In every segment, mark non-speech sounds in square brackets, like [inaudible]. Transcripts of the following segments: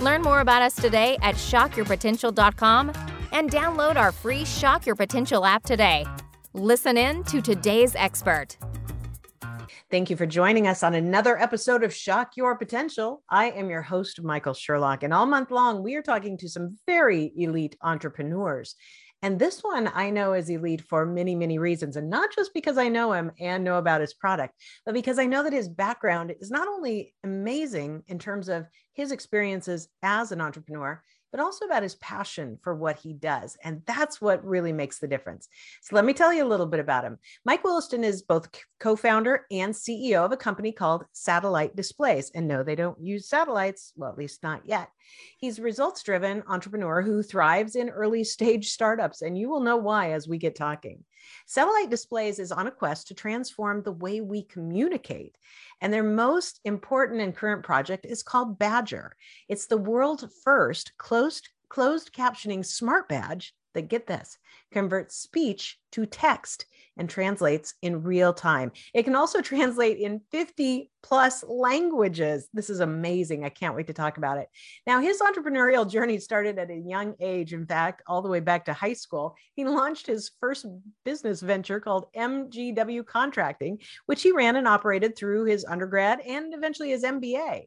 Learn more about us today at shockyourpotential.com and download our free Shock Your Potential app today. Listen in to today's expert. Thank you for joining us on another episode of Shock Your Potential. I am your host, Michael Sherlock, and all month long, we are talking to some very elite entrepreneurs. And this one I know is elite for many, many reasons. And not just because I know him and know about his product, but because I know that his background is not only amazing in terms of his experiences as an entrepreneur, but also about his passion for what he does. And that's what really makes the difference. So let me tell you a little bit about him. Mike Williston is both co founder and CEO of a company called Satellite Displays. And no, they don't use satellites, well, at least not yet. He's a results driven entrepreneur who thrives in early stage startups. And you will know why as we get talking. Satellite Displays is on a quest to transform the way we communicate. And their most important and current project is called Badger. It's the world's first closed, closed captioning smart badge that, get this, converts speech to text and translates in real time. It can also translate in 50 plus languages. This is amazing. I can't wait to talk about it. Now, his entrepreneurial journey started at a young age, in fact, all the way back to high school. He launched his first business venture called MGW Contracting, which he ran and operated through his undergrad and eventually his MBA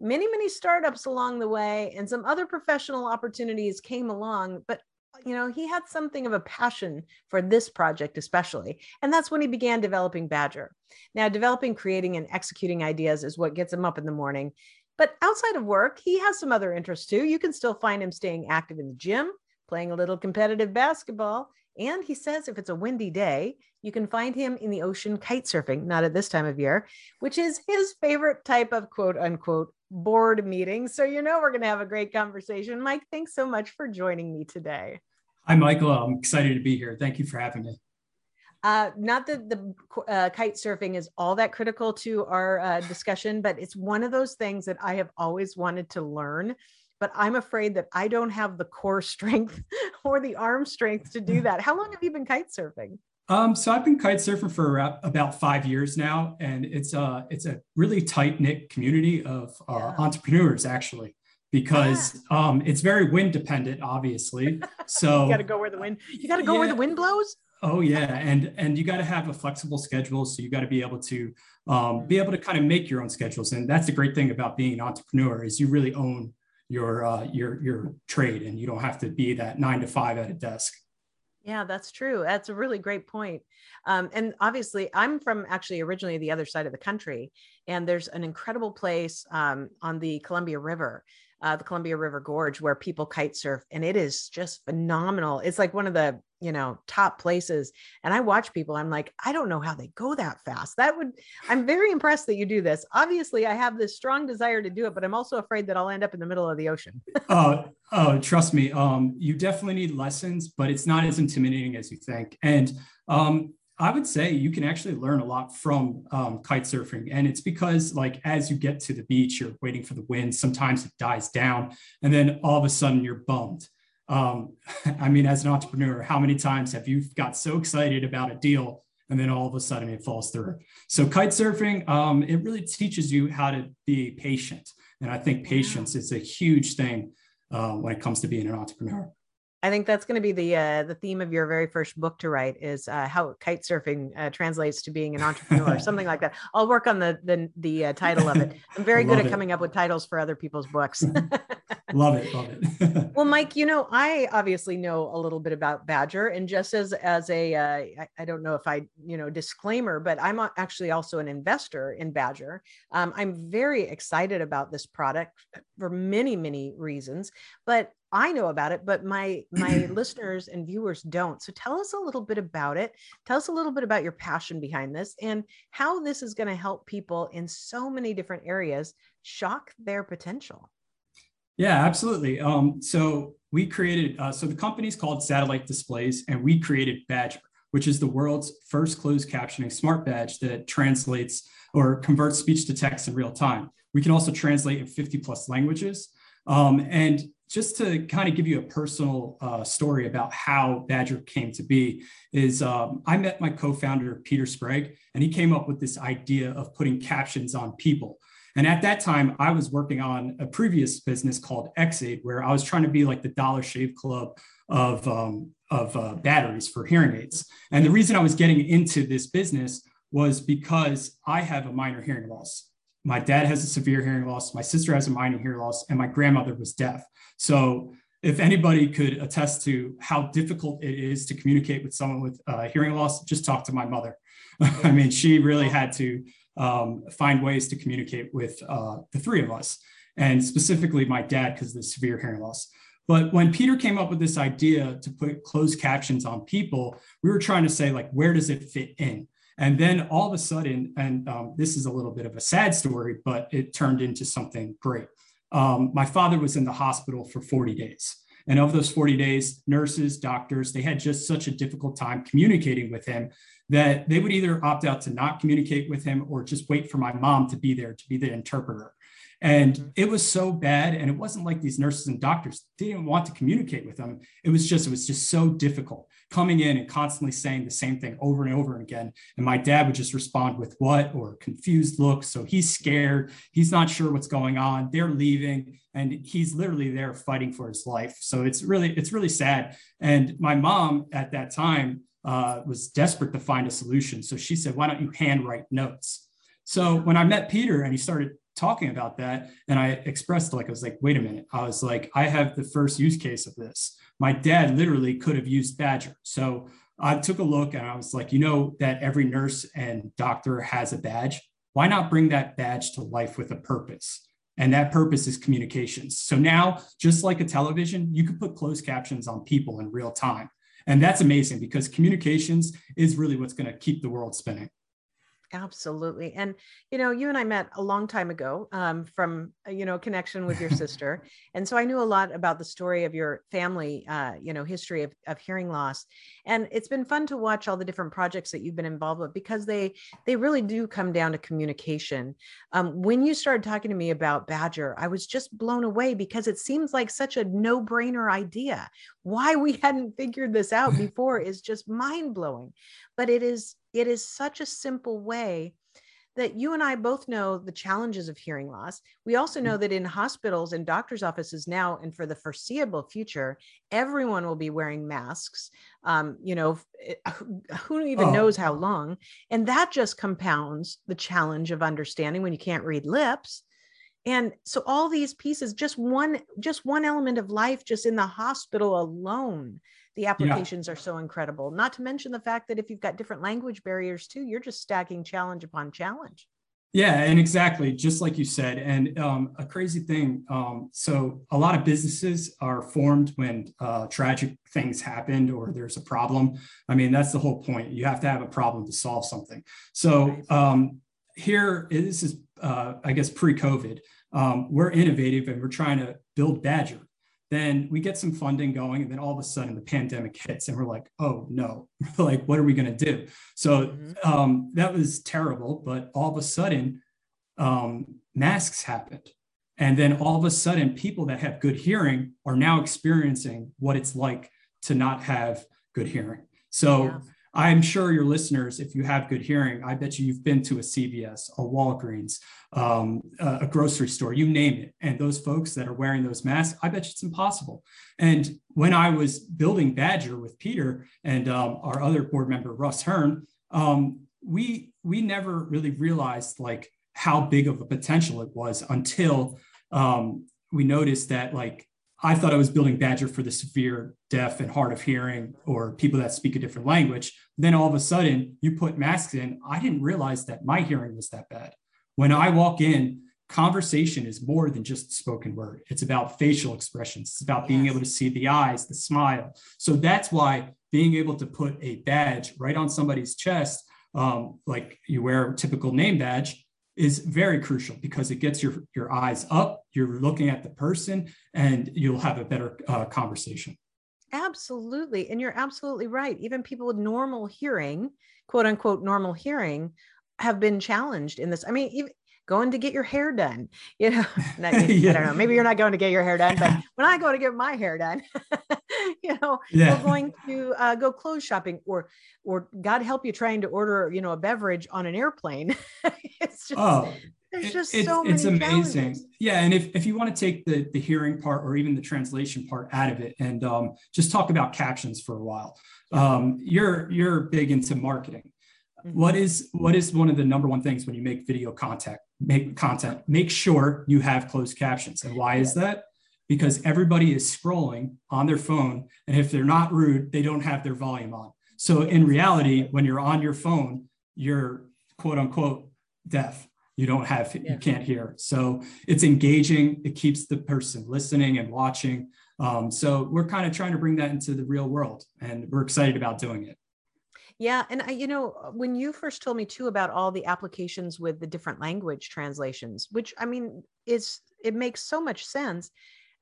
many many startups along the way and some other professional opportunities came along but you know, he had something of a passion for this project, especially. And that's when he began developing Badger. Now, developing, creating, and executing ideas is what gets him up in the morning. But outside of work, he has some other interests too. You can still find him staying active in the gym, playing a little competitive basketball. And he says if it's a windy day, you can find him in the ocean kite surfing, not at this time of year, which is his favorite type of quote unquote board meeting. So, you know, we're going to have a great conversation. Mike, thanks so much for joining me today. Hi, Michael. I'm excited to be here. Thank you for having me. Uh, not that the uh, kite surfing is all that critical to our uh, discussion, but it's one of those things that I have always wanted to learn. But I'm afraid that I don't have the core [laughs] strength or the arm strength to do that. How long have you been kite surfing? Um, so I've been kite surfing for about five years now, and it's a it's a really tight knit community of uh, yeah. entrepreneurs actually because yeah. um, it's very wind dependent, obviously. [laughs] So you got to go where the wind. You got to go yeah. where the wind blows. Oh yeah, and and you got to have a flexible schedule. So you got to be able to um, be able to kind of make your own schedules, and that's the great thing about being an entrepreneur is you really own your uh, your your trade, and you don't have to be that nine to five at a desk. Yeah, that's true. That's a really great point. Um, and obviously, I'm from actually originally the other side of the country, and there's an incredible place um, on the Columbia River uh, the Columbia River Gorge where people kite surf, and it is just phenomenal. It's like one of the you know top places, and I watch people. I'm like, I don't know how they go that fast. That would. I'm very impressed that you do this. Obviously, I have this strong desire to do it, but I'm also afraid that I'll end up in the middle of the ocean. [laughs] oh, oh, trust me. Um, you definitely need lessons, but it's not as intimidating as you think. And um, I would say you can actually learn a lot from um, kite surfing. And it's because, like, as you get to the beach, you're waiting for the wind. Sometimes it dies down, and then all of a sudden you're bummed. Um, [laughs] I mean, as an entrepreneur, how many times have you got so excited about a deal and then all of a sudden it falls through? So, kite surfing, um, it really teaches you how to be patient. And I think patience is a huge thing uh, when it comes to being an entrepreneur. I think that's going to be the uh, the theme of your very first book to write is uh, how kite surfing uh, translates to being an entrepreneur, [laughs] something like that. I'll work on the the, the uh, title of it. I'm very good at it. coming up with titles for other people's books. [laughs] love it, love it. [laughs] well, Mike, you know, I obviously know a little bit about Badger, and just as as a uh, I, I don't know if I you know disclaimer, but I'm actually also an investor in Badger. Um, I'm very excited about this product for many many reasons, but I know about it, but my my [clears throat] listeners and viewers don't. So tell us a little bit about it. Tell us a little bit about your passion behind this and how this is going to help people in so many different areas shock their potential. Yeah, absolutely. Um, so we created, uh, so the company's called Satellite Displays, and we created Badger, which is the world's first closed captioning smart badge that translates or converts speech to text in real time. We can also translate in 50 plus languages. Um, and just to kind of give you a personal uh, story about how Badger came to be, is um, I met my co founder, Peter Sprague, and he came up with this idea of putting captions on people. And at that time, I was working on a previous business called Xaid, where I was trying to be like the Dollar Shave Club of, um, of uh, batteries for hearing aids. And the reason I was getting into this business was because I have a minor hearing loss. My dad has a severe hearing loss. My sister has a minor hearing loss, and my grandmother was deaf. So, if anybody could attest to how difficult it is to communicate with someone with uh, hearing loss, just talk to my mother. [laughs] I mean, she really had to um, find ways to communicate with uh, the three of us, and specifically my dad because of the severe hearing loss. But when Peter came up with this idea to put closed captions on people, we were trying to say, like, where does it fit in? And then all of a sudden, and um, this is a little bit of a sad story, but it turned into something great. Um, my father was in the hospital for 40 days. And of those 40 days, nurses, doctors, they had just such a difficult time communicating with him that they would either opt out to not communicate with him or just wait for my mom to be there to be the interpreter. And mm-hmm. it was so bad. And it wasn't like these nurses and doctors didn't want to communicate with them. It was just, it was just so difficult coming in and constantly saying the same thing over and over and again. And my dad would just respond with what or confused looks. So he's scared. He's not sure what's going on. They're leaving and he's literally there fighting for his life. So it's really, it's really sad. And my mom at that time, uh, was desperate to find a solution. So she said, Why don't you handwrite notes? So when I met Peter and he started talking about that, and I expressed, like, I was like, Wait a minute. I was like, I have the first use case of this. My dad literally could have used Badger. So I took a look and I was like, You know, that every nurse and doctor has a badge. Why not bring that badge to life with a purpose? And that purpose is communications. So now, just like a television, you can put closed captions on people in real time. And that's amazing because communications is really what's going to keep the world spinning. Absolutely. And, you know, you and I met a long time ago um, from, uh, you know, connection with your [laughs] sister. and so I knew a lot about the story of your family, uh, you know, history of, of hearing loss. And it's been fun to watch all the different projects that you've been involved with because they, they really do come down to communication. Um, when you started talking to me about Badger, I was just blown away because it seems like such a no brainer idea. Why we hadn't figured this out [laughs] before is just mind blowing. But it is it is such a simple way that you and I both know the challenges of hearing loss. We also know mm. that in hospitals and doctors' offices now, and for the foreseeable future, everyone will be wearing masks. Um, you know, eh, who even oh. knows how long? And that just compounds the challenge of understanding when you can't read lips. And so all these pieces, just one, just one element of life, just in the hospital alone, the applications yeah. are so incredible not to mention the fact that if you've got different language barriers too you're just stacking challenge upon challenge. Yeah and exactly just like you said and um, a crazy thing um, so a lot of businesses are formed when uh, tragic things happened or there's a problem. I mean that's the whole point you have to have a problem to solve something. So um, here this is uh, i guess pre-covid um, we're innovative and we're trying to build badger then we get some funding going and then all of a sudden the pandemic hits and we're like oh no [laughs] like what are we going to do so mm-hmm. um, that was terrible but all of a sudden um, masks happened and then all of a sudden people that have good hearing are now experiencing what it's like to not have good hearing so yeah. I'm sure your listeners, if you have good hearing, I bet you you've been to a CVS, a Walgreens, um, a grocery store, you name it. And those folks that are wearing those masks, I bet you it's impossible. And when I was building Badger with Peter and um, our other board member, Russ Hearn, um, we we never really realized like how big of a potential it was until um, we noticed that like I thought I was building Badger for the severe deaf and hard of hearing or people that speak a different language. Then all of a sudden, you put masks in. I didn't realize that my hearing was that bad. When I walk in, conversation is more than just spoken word. It's about facial expressions. It's about being able to see the eyes, the smile. So that's why being able to put a badge right on somebody's chest, um, like you wear a typical name badge, is very crucial because it gets your your eyes up you're looking at the person and you'll have a better uh, conversation. Absolutely and you're absolutely right. Even people with normal hearing quote unquote normal hearing have been challenged in this. I mean even going to get your hair done you know? [laughs] Not, [laughs] yeah. i don't know maybe you're not going to get your hair done but when i go to get my hair done [laughs] [laughs] you know yeah. we're going to uh, go clothes shopping or or god help you trying to order you know a beverage on an airplane. [laughs] It's just oh there's just it, so it's amazing. challenges. yeah and if, if you want to take the the hearing part or even the translation part out of it and um, just talk about captions for a while. Um, you're you're big into marketing. Mm-hmm. what is what is one of the number one things when you make video content make content make sure you have closed captions and why is that because everybody is scrolling on their phone. And if they're not rude, they don't have their volume on. So in reality, when you're on your phone, you're quote unquote deaf. You don't have, yeah. you can't hear. So it's engaging. It keeps the person listening and watching. Um, so we're kind of trying to bring that into the real world and we're excited about doing it. Yeah. And I, you know, when you first told me too about all the applications with the different language translations, which I mean, is it makes so much sense.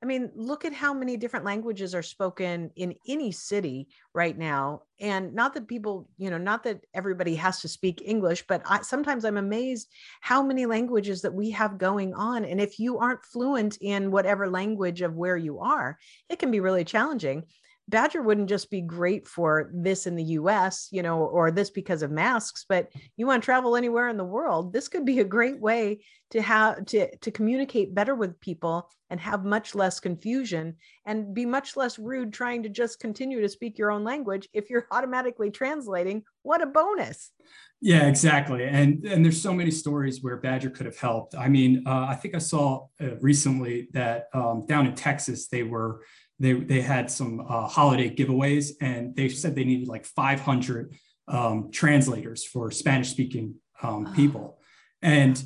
I mean, look at how many different languages are spoken in any city right now. And not that people, you know, not that everybody has to speak English, but I, sometimes I'm amazed how many languages that we have going on. And if you aren't fluent in whatever language of where you are, it can be really challenging. Badger wouldn't just be great for this in the US, you know, or this because of masks, but you want to travel anywhere in the world, this could be a great way to have to to communicate better with people and have much less confusion and be much less rude trying to just continue to speak your own language if you're [laughs] automatically translating. What a bonus. Yeah, exactly. And and there's so many stories where Badger could have helped. I mean, uh, I think I saw uh, recently that um, down in Texas they were they they had some uh, holiday giveaways, and they said they needed like 500 um, translators for Spanish speaking um, people, and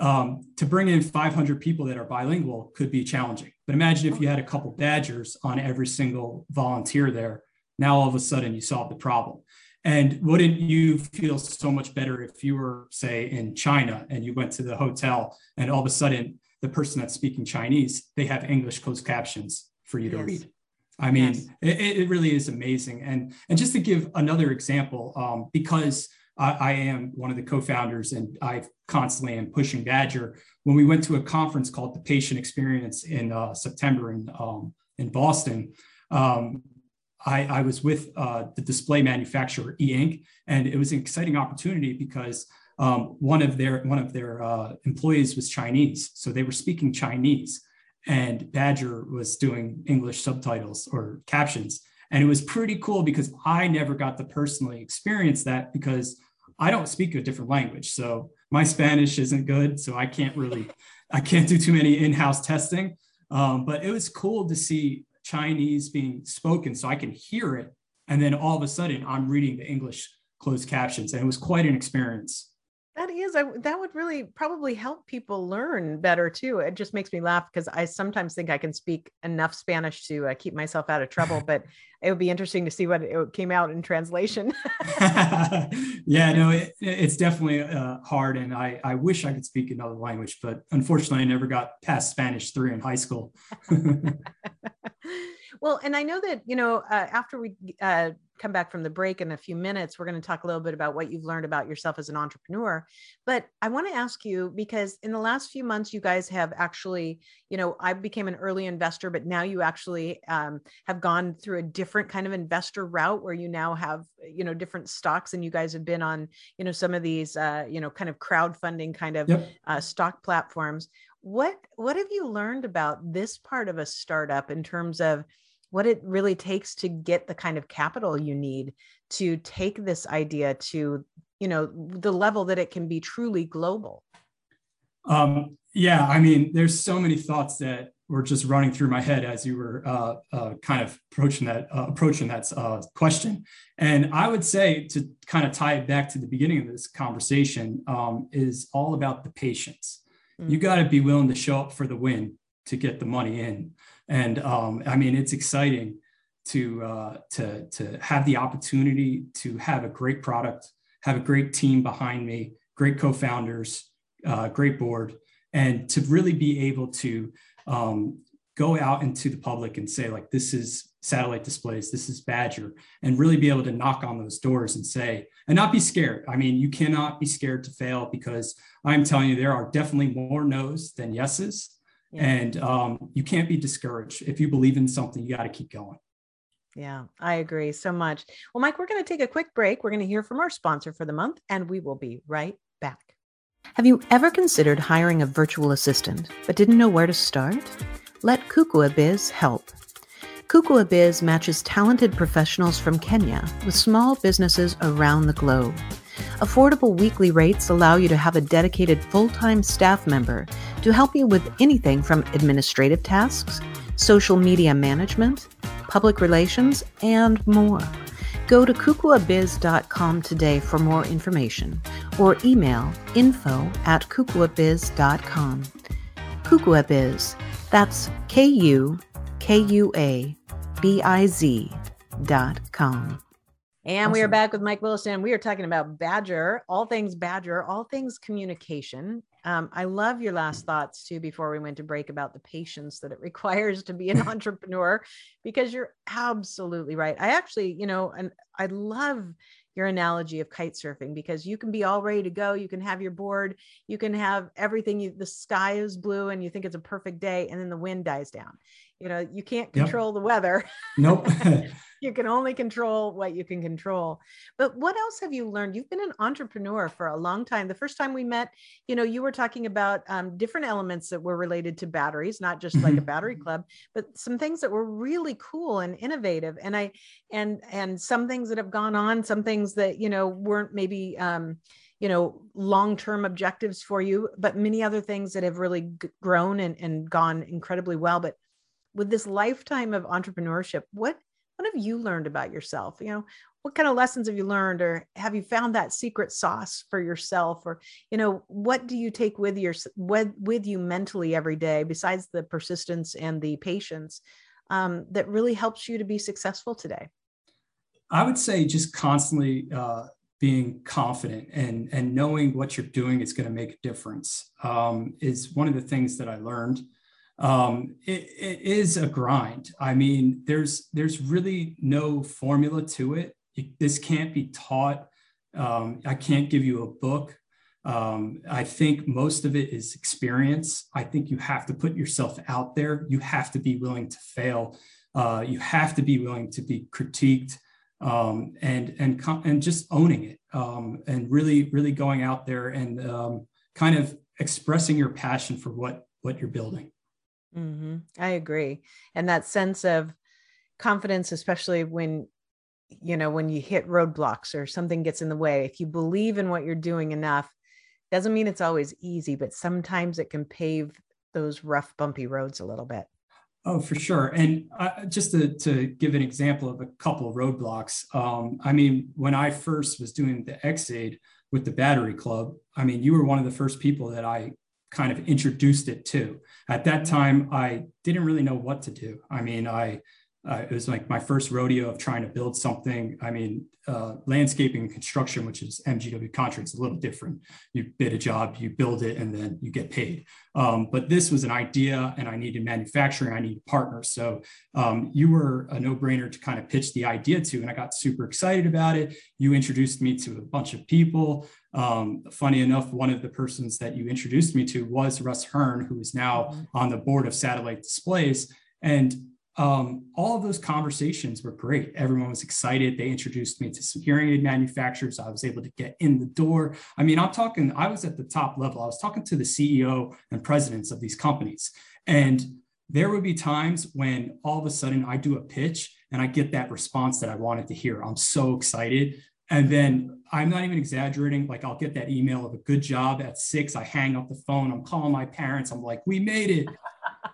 um, to bring in 500 people that are bilingual could be challenging. But imagine if you had a couple badgers on every single volunteer there. Now all of a sudden you solve the problem. And wouldn't you feel so much better if you were, say, in China and you went to the hotel and all of a sudden the person that's speaking Chinese, they have English closed captions for you to yes. read. I mean, yes. it, it, really is amazing. And, and just to give another example, um, because I, I, am one of the co-founders and I constantly am pushing Badger. When we went to a conference called the Patient Experience in uh, September in, um, in Boston, um, I, I, was with uh, the display manufacturer e-ink, and it was an exciting opportunity because um, one of their one of their uh, employees was Chinese, so they were speaking Chinese and Badger was doing English subtitles or captions. And it was pretty cool because I never got to personally experience that because I don't speak a different language. So my Spanish isn't good. So I can't really, I can't do too many in house testing. Um, but it was cool to see Chinese being spoken so I can hear it. And then all of a sudden I'm reading the English closed captions. And it was quite an experience. That is, I, that would really probably help people learn better too. It just makes me laugh because I sometimes think I can speak enough Spanish to uh, keep myself out of trouble, [laughs] but it would be interesting to see what it came out in translation. [laughs] yeah, no, it, it's definitely uh, hard. And I, I wish I could speak another language, but unfortunately, I never got past Spanish three in high school. [laughs] well, and I know that, you know, uh, after we uh, come back from the break in a few minutes, we're going to talk a little bit about what you've learned about yourself as an entrepreneur. But I want to ask you because in the last few months, you guys have actually, you know, I became an early investor, but now you actually um, have gone through a different kind of investor route where you now have, you know, different stocks and you guys have been on, you know, some of these, uh, you know, kind of crowdfunding kind of yep. uh, stock platforms. What what have you learned about this part of a startup in terms of what it really takes to get the kind of capital you need to take this idea to you know the level that it can be truly global. Um, yeah i mean there's so many thoughts that were just running through my head as you were uh, uh, kind of approaching that uh, approaching that uh, question. And i would say to kind of tie it back to the beginning of this conversation um, is all about the patience. Mm-hmm. you got to be willing to show up for the win to get the money in and um, I mean, it's exciting to uh, to to have the opportunity to have a great product, have a great team behind me, great co-founders, uh, great board, and to really be able to um, go out into the public and say like this is satellite displays this is badger and really be able to knock on those doors and say and not be scared. I mean you cannot be scared to fail because i'm telling you there are definitely more no's than yeses yeah. and um, you can't be discouraged if you believe in something you got to keep going yeah, I agree so much. Well, Mike, we're going to take a quick break. We're going to hear from our sponsor for the month, and we will be right back. Have you ever considered hiring a virtual assistant but didn't know where to start? Let Kukua Biz help. Kukua Biz matches talented professionals from Kenya with small businesses around the globe. Affordable weekly rates allow you to have a dedicated full time staff member to help you with anything from administrative tasks, social media management, public relations, and more. Go to kukuabiz.com today for more information or email info at kukuabiz.com. Kukuabiz, that's K U K U A B I Z dot com. And awesome. we are back with Mike Williston. We are talking about Badger, all things Badger, all things communication. Um, I love your last thoughts too before we went to break about the patience that it [laughs] requires to be an [laughs] entrepreneur, because you're absolutely right. I actually, you know, and I love your analogy of kite surfing because you can be all ready to go. You can have your board, you can have everything. You, the sky is blue and you think it's a perfect day, and then the wind dies down you know you can't control yep. the weather. [laughs] Nope. [laughs] You can only control what you can control. But what else have you learned? You've been an entrepreneur for a long time. The first time we met you know you were talking about um, different elements that were related to batteries not just like a mm-hmm. battery club but some things that were really cool and innovative. And i and and some things that have gone on some things that you know weren't maybe um, you know long-term objectives for you but many other things that have really g- grown and, and gone incredibly well. But with this lifetime of entrepreneurship what what have you learned about yourself? You know what kind of lessons have you learned or have you found that secret sauce for yourself? Or you know what do you take with your with, with you mentally every day besides the persistence and the patience um, that really helps you to be successful today? I would say just constantly uh, being confident and and knowing what you're doing is going to make a difference. Um, is one of the things that i learned um, it, it is a grind. I mean, there's there's really no formula to it. This can't be taught. Um, I can't give you a book. Um, I think most of it is experience. I think you have to put yourself out there. You have to be willing to fail. Uh, you have to be willing to be critiqued um, and and and just owning it um, and really really going out there and um, kind of expressing your passion for what what you're building. Mm-hmm. I agree. And that sense of confidence, especially when, you know, when you hit roadblocks or something gets in the way, if you believe in what you're doing enough, doesn't mean it's always easy, but sometimes it can pave those rough, bumpy roads a little bit. Oh, for sure. And uh, just to, to give an example of a couple of roadblocks, um, I mean, when I first was doing the X-Aid with the Battery Club, I mean, you were one of the first people that I kind of introduced it to. At that time, I didn't really know what to do. I mean, I uh, it was like my first rodeo of trying to build something. I mean, uh, landscaping and construction, which is MGW contracts, a little different. You bid a job, you build it, and then you get paid. Um, but this was an idea, and I needed manufacturing. I needed partners. So um, you were a no-brainer to kind of pitch the idea to, and I got super excited about it. You introduced me to a bunch of people. Um, funny enough, one of the persons that you introduced me to was Russ Hearn, who is now mm-hmm. on the board of Satellite Displays. And um, all of those conversations were great. Everyone was excited. They introduced me to some hearing aid manufacturers. I was able to get in the door. I mean, I'm talking, I was at the top level. I was talking to the CEO and presidents of these companies. And there would be times when all of a sudden I do a pitch and I get that response that I wanted to hear. I'm so excited. And then I'm not even exaggerating. Like I'll get that email of a good job at six. I hang up the phone. I'm calling my parents. I'm like, we made it.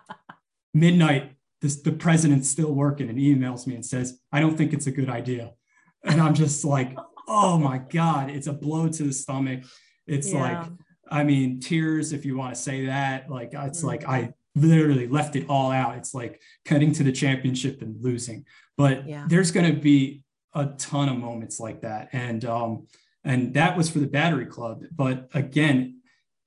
[laughs] Midnight, this, the president's still working and emails me and says, I don't think it's a good idea. And I'm just like, oh my God, it's a blow to the stomach. It's yeah. like, I mean, tears, if you want to say that. Like it's mm-hmm. like I literally left it all out. It's like cutting to the championship and losing. But yeah. there's going to be a ton of moments like that. And um, and that was for the battery club. But again,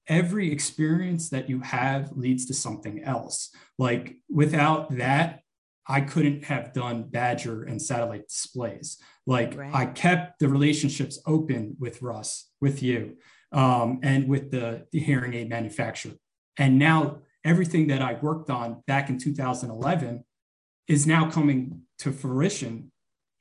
every experience that you have leads to something else. Like without that, I couldn't have done Badger and satellite displays. Like right. I kept the relationships open with Russ, with you, um, and with the, the hearing aid manufacturer. And now everything that I worked on back in 2011 is now coming to fruition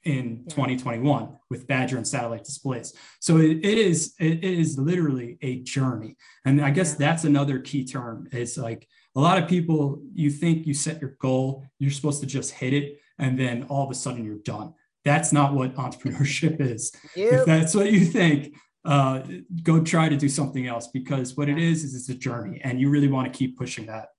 in yeah. 2021 with Badger and satellite displays. So it, it is it is literally a journey, and I guess that's another key term. It's like a lot of people you think you set your goal, you're supposed to just hit it, and then all of a sudden you're done. That's not what [laughs] entrepreneurship is. Yep. If that's what you think, uh, go try to do something else because what it is is it's a journey, and you really want to keep pushing that.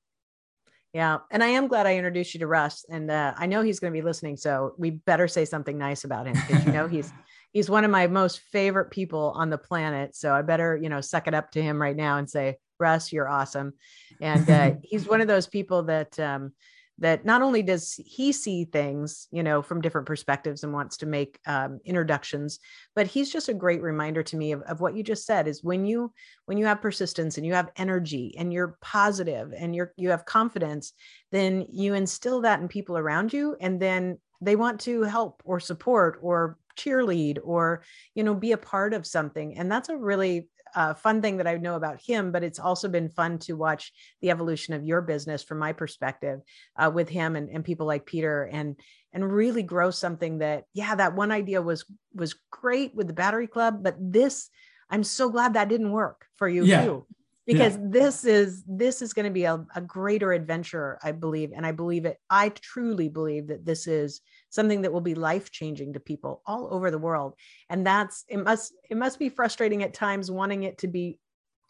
Yeah. And I am glad I introduced you to Russ. And uh, I know he's going to be listening. So we better say something nice about him because, you know, he's, [laughs] he's one of my most favorite people on the planet. So I better, you know, suck it up to him right now and say, Russ, you're awesome. And uh, he's one of those people that, um, that not only does he see things you know from different perspectives and wants to make um, introductions but he's just a great reminder to me of, of what you just said is when you when you have persistence and you have energy and you're positive and you're you have confidence then you instill that in people around you and then they want to help or support or cheerlead or you know be a part of something and that's a really uh, fun thing that I know about him, but it's also been fun to watch the evolution of your business from my perspective uh, with him and, and people like Peter and and really grow something that yeah that one idea was was great with the battery club, but this I'm so glad that didn't work for you yeah. too because yeah. this is this is going to be a, a greater adventure i believe and i believe it i truly believe that this is something that will be life changing to people all over the world and that's it must it must be frustrating at times wanting it to be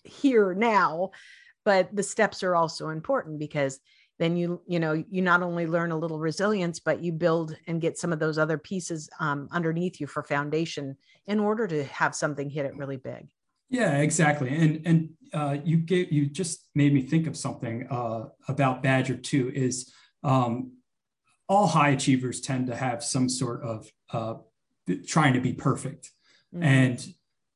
here now but the steps are also important because then you you know you not only learn a little resilience but you build and get some of those other pieces um, underneath you for foundation in order to have something hit it really big yeah, exactly. And and uh, you gave you just made me think of something uh, about Badger too. Is um, all high achievers tend to have some sort of uh, trying to be perfect, mm-hmm. and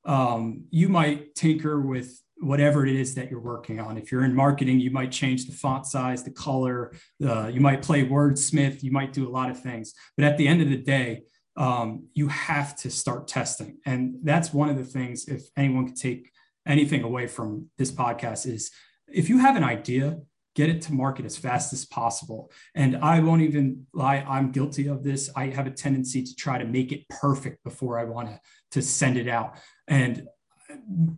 um, you might tinker with whatever it is that you're working on. If you're in marketing, you might change the font size, the color. you might play wordsmith. You might do a lot of things. But at the end of the day, um, you have to start testing. And that's one of the things, if anyone could take anything away from this podcast, is if you have an idea, get it to market as fast as possible. And I won't even lie, I'm guilty of this. I have a tendency to try to make it perfect before I want to, to send it out. And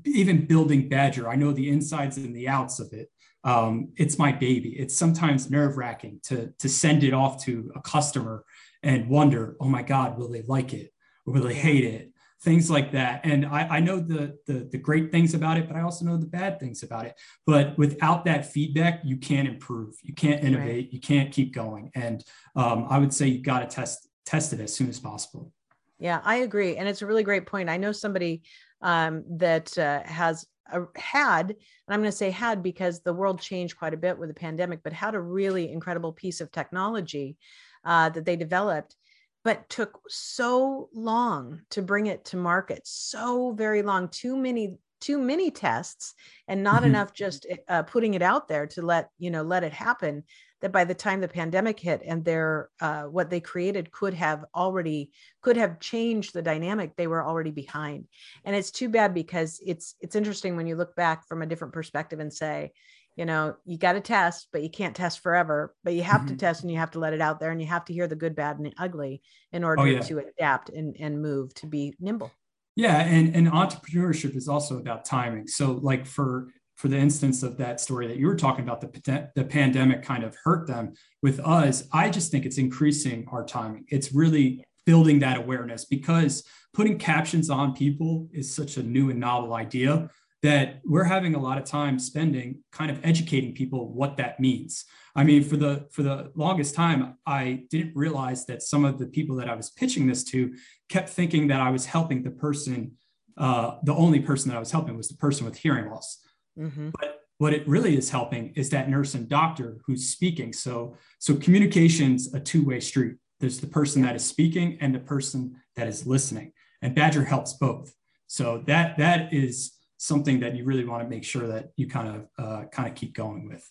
even building Badger, I know the insides and the outs of it. Um, it's my baby. It's sometimes nerve wracking to, to send it off to a customer and wonder, oh my God, will they like it or will they hate it? Things like that. And I, I know the, the, the great things about it, but I also know the bad things about it. But without that feedback, you can't improve, you can't innovate, right. you can't keep going. And um, I would say you got to test test it as soon as possible. Yeah, I agree, and it's a really great point. I know somebody um, that uh, has a, had, and I'm going to say had because the world changed quite a bit with the pandemic, but had a really incredible piece of technology uh, that they developed, but took so long to bring it to market. So very long, too many too many tests and not mm-hmm. enough just uh, putting it out there to let you know let it happen that by the time the pandemic hit and their uh, what they created could have already could have changed the dynamic they were already behind and it's too bad because it's it's interesting when you look back from a different perspective and say you know you got to test but you can't test forever but you have mm-hmm. to test and you have to let it out there and you have to hear the good bad and the ugly in order oh, yeah. to adapt and, and move to be nimble. Yeah and, and entrepreneurship is also about timing. So like for for the instance of that story that you were talking about the, the pandemic kind of hurt them. With us i just think it's increasing our timing. It's really building that awareness because putting captions on people is such a new and novel idea that we're having a lot of time spending kind of educating people what that means. I mean for the for the longest time i didn't realize that some of the people that i was pitching this to kept thinking that i was helping the person uh, the only person that i was helping was the person with hearing loss. Mm-hmm. but what it really is helping is that nurse and doctor who's speaking. So so communication's a two-way street. There's the person that is speaking and the person that is listening and badger helps both. So that that is something that you really want to make sure that you kind of uh, kind of keep going with.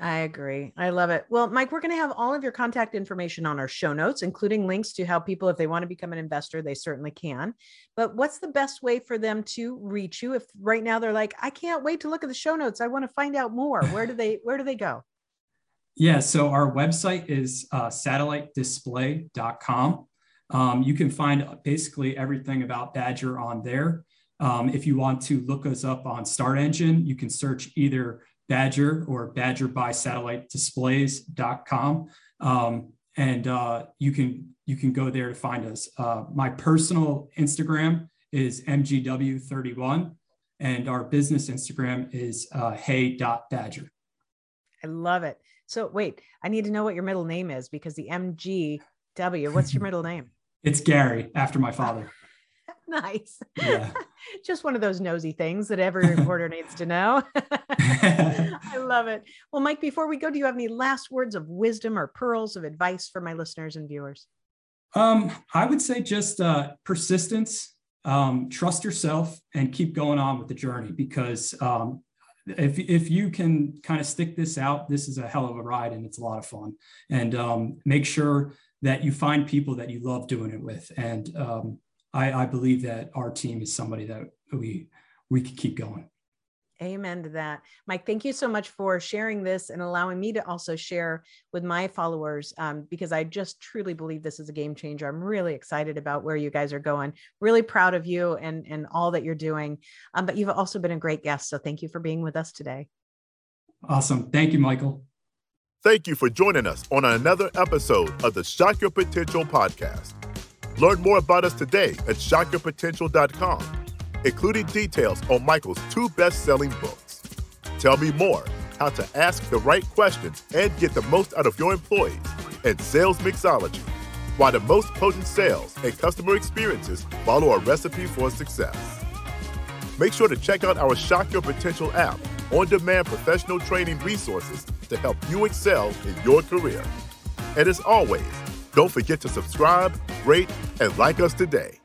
I agree. I love it. Well, Mike, we're going to have all of your contact information on our show notes, including links to how people, if they want to become an investor, they certainly can. But what's the best way for them to reach you? If right now they're like, I can't wait to look at the show notes. I want to find out more. Where do they Where do they go? Yeah. So our website is uh, satellitedisplay.com. Um, you can find basically everything about Badger on there. Um, if you want to look us up on StartEngine, you can search either Badger or Badger by Satellite Displays.com. Um, and uh, you can you can go there to find us. Uh, my personal Instagram is mgw31, and our business Instagram is uh, hey.badger. I love it. So wait, I need to know what your middle name is because the MGW. What's your middle name? [laughs] It's Gary, after my father. [laughs] nice. Yeah. [laughs] Just one of those nosy things that every reporter needs to know. [laughs] I love it. Well, Mike, before we go, do you have any last words of wisdom or pearls of advice for my listeners and viewers? Um, I would say just uh, persistence, um, trust yourself, and keep going on with the journey because um, if, if you can kind of stick this out, this is a hell of a ride and it's a lot of fun. And um, make sure that you find people that you love doing it with. And um, I, I believe that our team is somebody that we we can keep going. Amen to that. Mike, thank you so much for sharing this and allowing me to also share with my followers um, because I just truly believe this is a game changer. I'm really excited about where you guys are going. Really proud of you and, and all that you're doing. Um, but you've also been a great guest. So thank you for being with us today. Awesome. Thank you, Michael. Thank you for joining us on another episode of the Shock Your Potential podcast. Learn more about us today at shockyourpotential.com, including details on Michael's two best selling books. Tell me more how to ask the right questions and get the most out of your employees and sales mixology, why the most potent sales and customer experiences follow a recipe for success. Make sure to check out our Shock Your Potential app on demand professional training resources to help you excel in your career. And as always, don't forget to subscribe, rate, and like us today.